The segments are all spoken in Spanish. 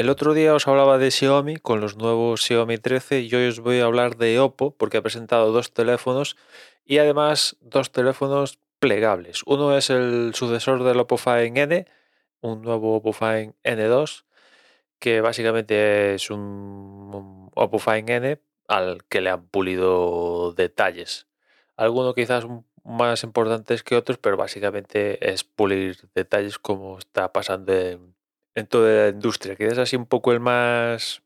El otro día os hablaba de Xiaomi con los nuevos Xiaomi 13 y hoy os voy a hablar de Oppo porque ha presentado dos teléfonos y además dos teléfonos plegables. Uno es el sucesor del Oppo Find N, un nuevo Oppo Find N2 que básicamente es un Oppo Find N al que le han pulido detalles. Algunos quizás más importantes que otros, pero básicamente es pulir detalles como está pasando en en toda la industria. es así un poco el más...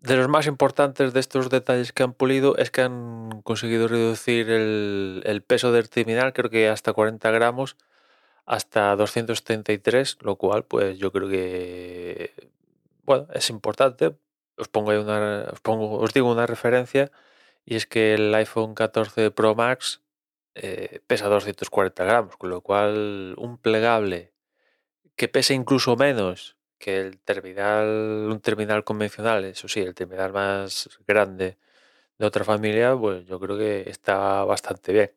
De los más importantes de estos detalles que han pulido es que han conseguido reducir el, peso del terminal, creo que hasta 40 gramos, hasta 233, lo cual pues yo creo que, bueno, es importante. Os pongo, una, os, pongo os digo una referencia y es que el iPhone 14 Pro Max eh, pesa 240 gramos, con lo cual un plegable que pese incluso menos que el terminal, un terminal convencional, eso sí, el terminal más grande de otra familia, pues yo creo que está bastante bien.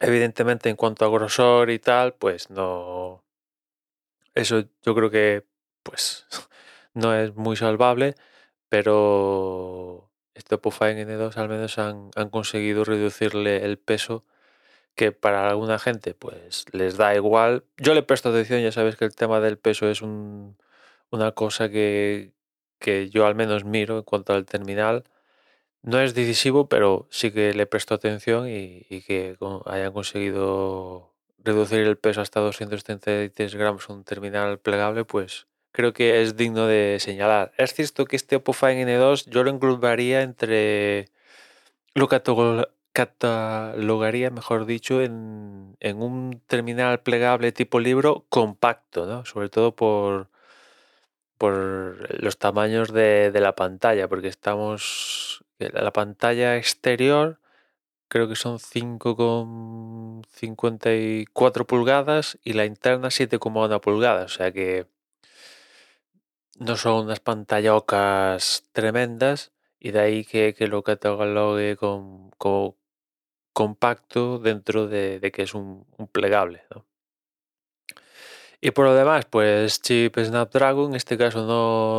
Evidentemente, en cuanto a grosor y tal, pues no. Eso yo creo que pues no es muy salvable, pero este Oppo Find N2 al menos han, han conseguido reducirle el peso que para alguna gente pues les da igual. Yo le presto atención, ya sabes que el tema del peso es un, una cosa que, yo al menos miro en cuanto al terminal. No es decisivo, pero sí que le presto atención y, que hayan conseguido reducir el peso hasta 233 gramos un terminal plegable, pues creo que es digno de señalar. Es cierto que este Oppo Find N2 yo lo englobaría entre... Lo catalogaría, mejor dicho, en, en un terminal plegable tipo libro compacto, ¿no? Sobre todo por por los tamaños de, la pantalla, porque estamos. La pantalla exterior creo que son 5,54 pulgadas y la interna 7,1 pulgadas, o sea que no son unas pantallocas tremendas y de ahí que, lo catalogue con, compacto dentro de, que es un, un plegable. ¿no? Y por lo demás, pues chip Snapdragon, en este caso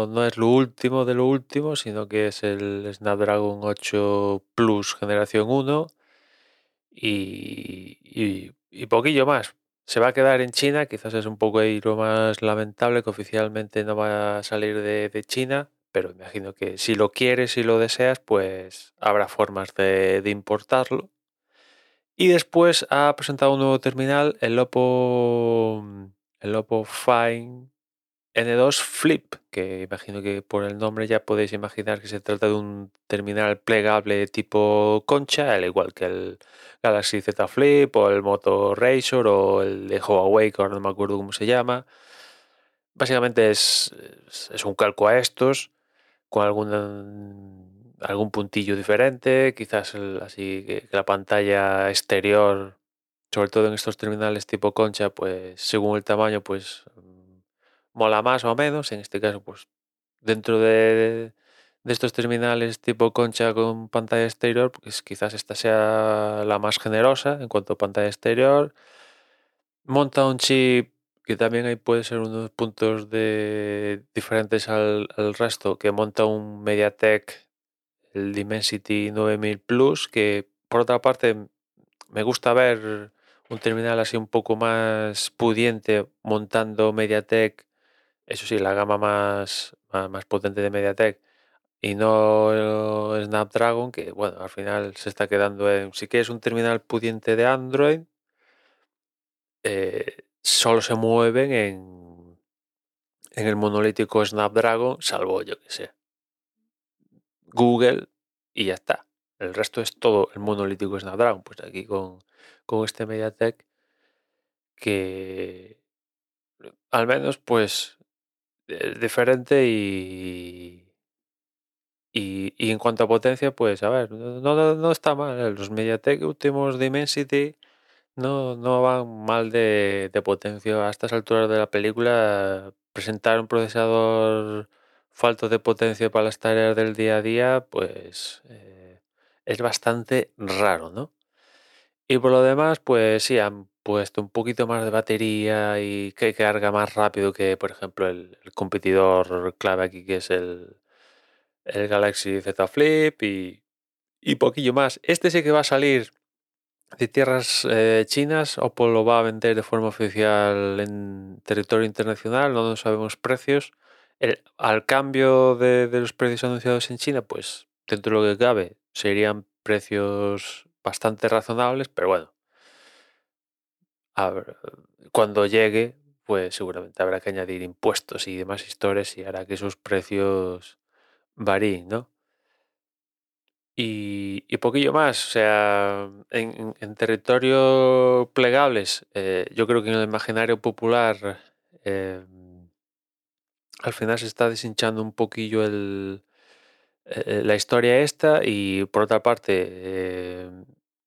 no, es lo último de lo último, sino que es el Snapdragon 8 Plus generación 1 y, poquillo más. Se va a quedar en China, quizás es un poco ahí lo más lamentable que oficialmente no va a salir de, China, pero imagino que si lo quieres y lo deseas, pues habrá formas de, de importarlo. Y después ha presentado un nuevo terminal, el Oppo el Oppo Find N2 Flip, que imagino que por el nombre ya podéis imaginar que se trata de un terminal plegable tipo concha, al igual que el Galaxy Z Flip o el Moto Razor o el de Huawei, que ahora no me acuerdo cómo se llama. Básicamente es, es un calco a estos, con algún, algún puntillo diferente, quizás así que la pantalla exterior sobre todo en estos terminales tipo concha, pues según el tamaño, pues mm, mola más o menos. En este caso, pues dentro de, estos terminales tipo concha con pantalla exterior, pues quizás esta sea la más generosa en cuanto a pantalla exterior. Monta un chip que también ahí puede ser unos puntos de diferentes al, al resto, que monta un MediaTek, el Dimensity 9000 Plus, que por otra parte me gusta ver un terminal así un poco más pudiente montando MediaTek, eso sí, la gama más, más, potente de MediaTek y no Snapdragon, que bueno, al final se está quedando en, si quieres un terminal pudiente de Android, eh, solo se mueven en, en el monolítico Snapdragon, salvo yo que sé, Google y ya está. El resto es todo el monolítico Snapdragon. Pues aquí con, con este MediaTek que al menos pues es diferente y, y, en cuanto a potencia pues a ver no, no, está mal los MediaTek últimos Dimensity no, no van mal de, potencia a estas alturas de la película presentar un procesador falto de potencia para las tareas del día a día pues eh, es bastante raro ¿no? Y por lo demás, pues sí, han puesto un poquito más de batería y que carga más rápido que, por ejemplo, el, competidor clave aquí que es el, el Galaxy Z Flip y, y poquillo más. Este sí que va a salir de tierras eh, chinas. Oppo lo va a vender de forma oficial en territorio internacional, no sabemos precios. al cambio de, los precios anunciados en China, pues dentro de lo que cabe serían precios bastante razonables, pero bueno, cuando llegue, pues seguramente habrá que añadir impuestos y demás historias y hará que esos precios varíen, ¿no? Y, poquillo más, o sea, en, territorio plegables, eh, yo creo que en el imaginario popular eh, al final se está deshinchando un poquillo eh, la historia esta y por otra parte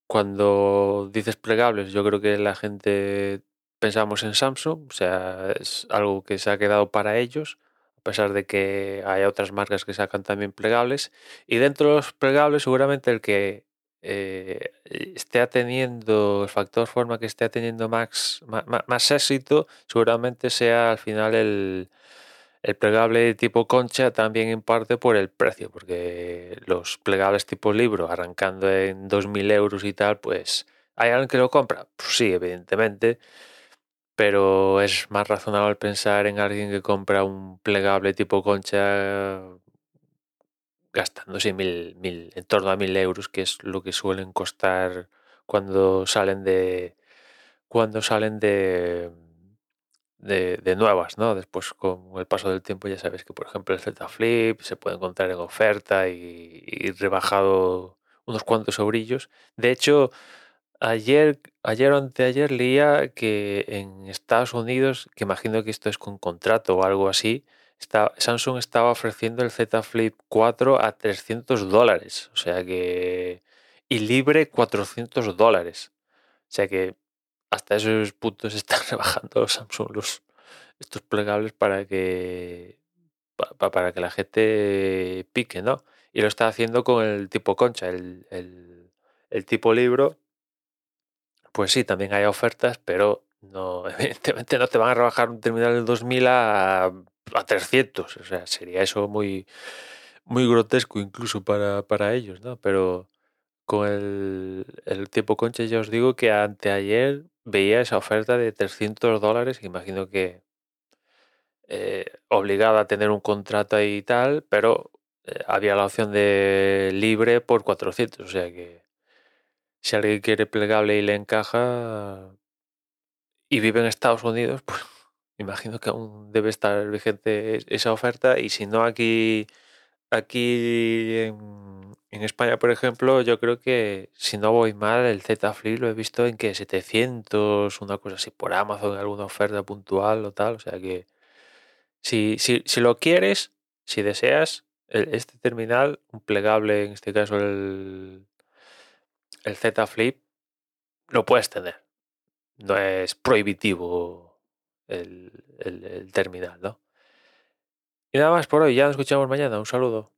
cuando dices plegables, yo creo que la gente pensamos en Samsung, o sea, es algo que se ha quedado para ellos, a pesar de que hay otras marcas que sacan también plegables. Y dentro de los plegables, seguramente el que eh, esté teniendo, el factor forma que esté teniendo más, más éxito, seguramente sea al final el, el plegable tipo concha también en parte por el precio, porque los plegables tipo libro arrancando en 2.000 euros y tal, pues ¿hay alguien que lo compra? Pues sí, evidentemente, pero es más razonable pensar en alguien que compra un plegable tipo concha gastándose mil, mil, en torno a 1.000 euros, que es lo que suelen costar cuando salen de cuando salen de de, nuevas, ¿no? Después con el paso del tiempo ya sabes que por ejemplo el Z Flip se puede encontrar en oferta y, rebajado unos cuantos sobrillos. De hecho, ayer, ayer o anteayer leía que en Estados Unidos, que imagino que esto es con contrato o algo así, Samsung estaba ofreciendo el Z Flip 4 a 300 dólares. O sea que... Y libre 400 dólares. O sea que hasta esos puntos están rebajando Samsung los, estos plegables para que para que la gente pique, ¿no? Y lo está haciendo con el tipo concha, el, el, tipo libro. Pues sí, también hay ofertas, pero no, evidentemente no te van a rebajar un terminal del 2000 a, a 300. O sea, sería eso muy, muy grotesco incluso para, para ellos, ¿no? Pero con el, el tipo concha ya os digo que anteayer veía esa oferta de 300 dólares, imagino que eh, obligada a tener un contrato y tal, pero eh, había la opción de libre por 400, o sea que si alguien quiere plegable y le encaja y vive en Estados Unidos, pues imagino que aún debe estar vigente esa oferta y si no aquí aquí en en España, por ejemplo, yo creo que si no voy mal, el Z Flip lo he visto en que 700, una cosa así, por Amazon, alguna oferta puntual o tal. O sea que si, si, si lo quieres, si deseas, este terminal, un plegable, en este caso el, el Z Flip, lo puedes tener. No es prohibitivo el, el terminal, ¿no? Y nada más por hoy, ya nos escuchamos mañana. Un saludo.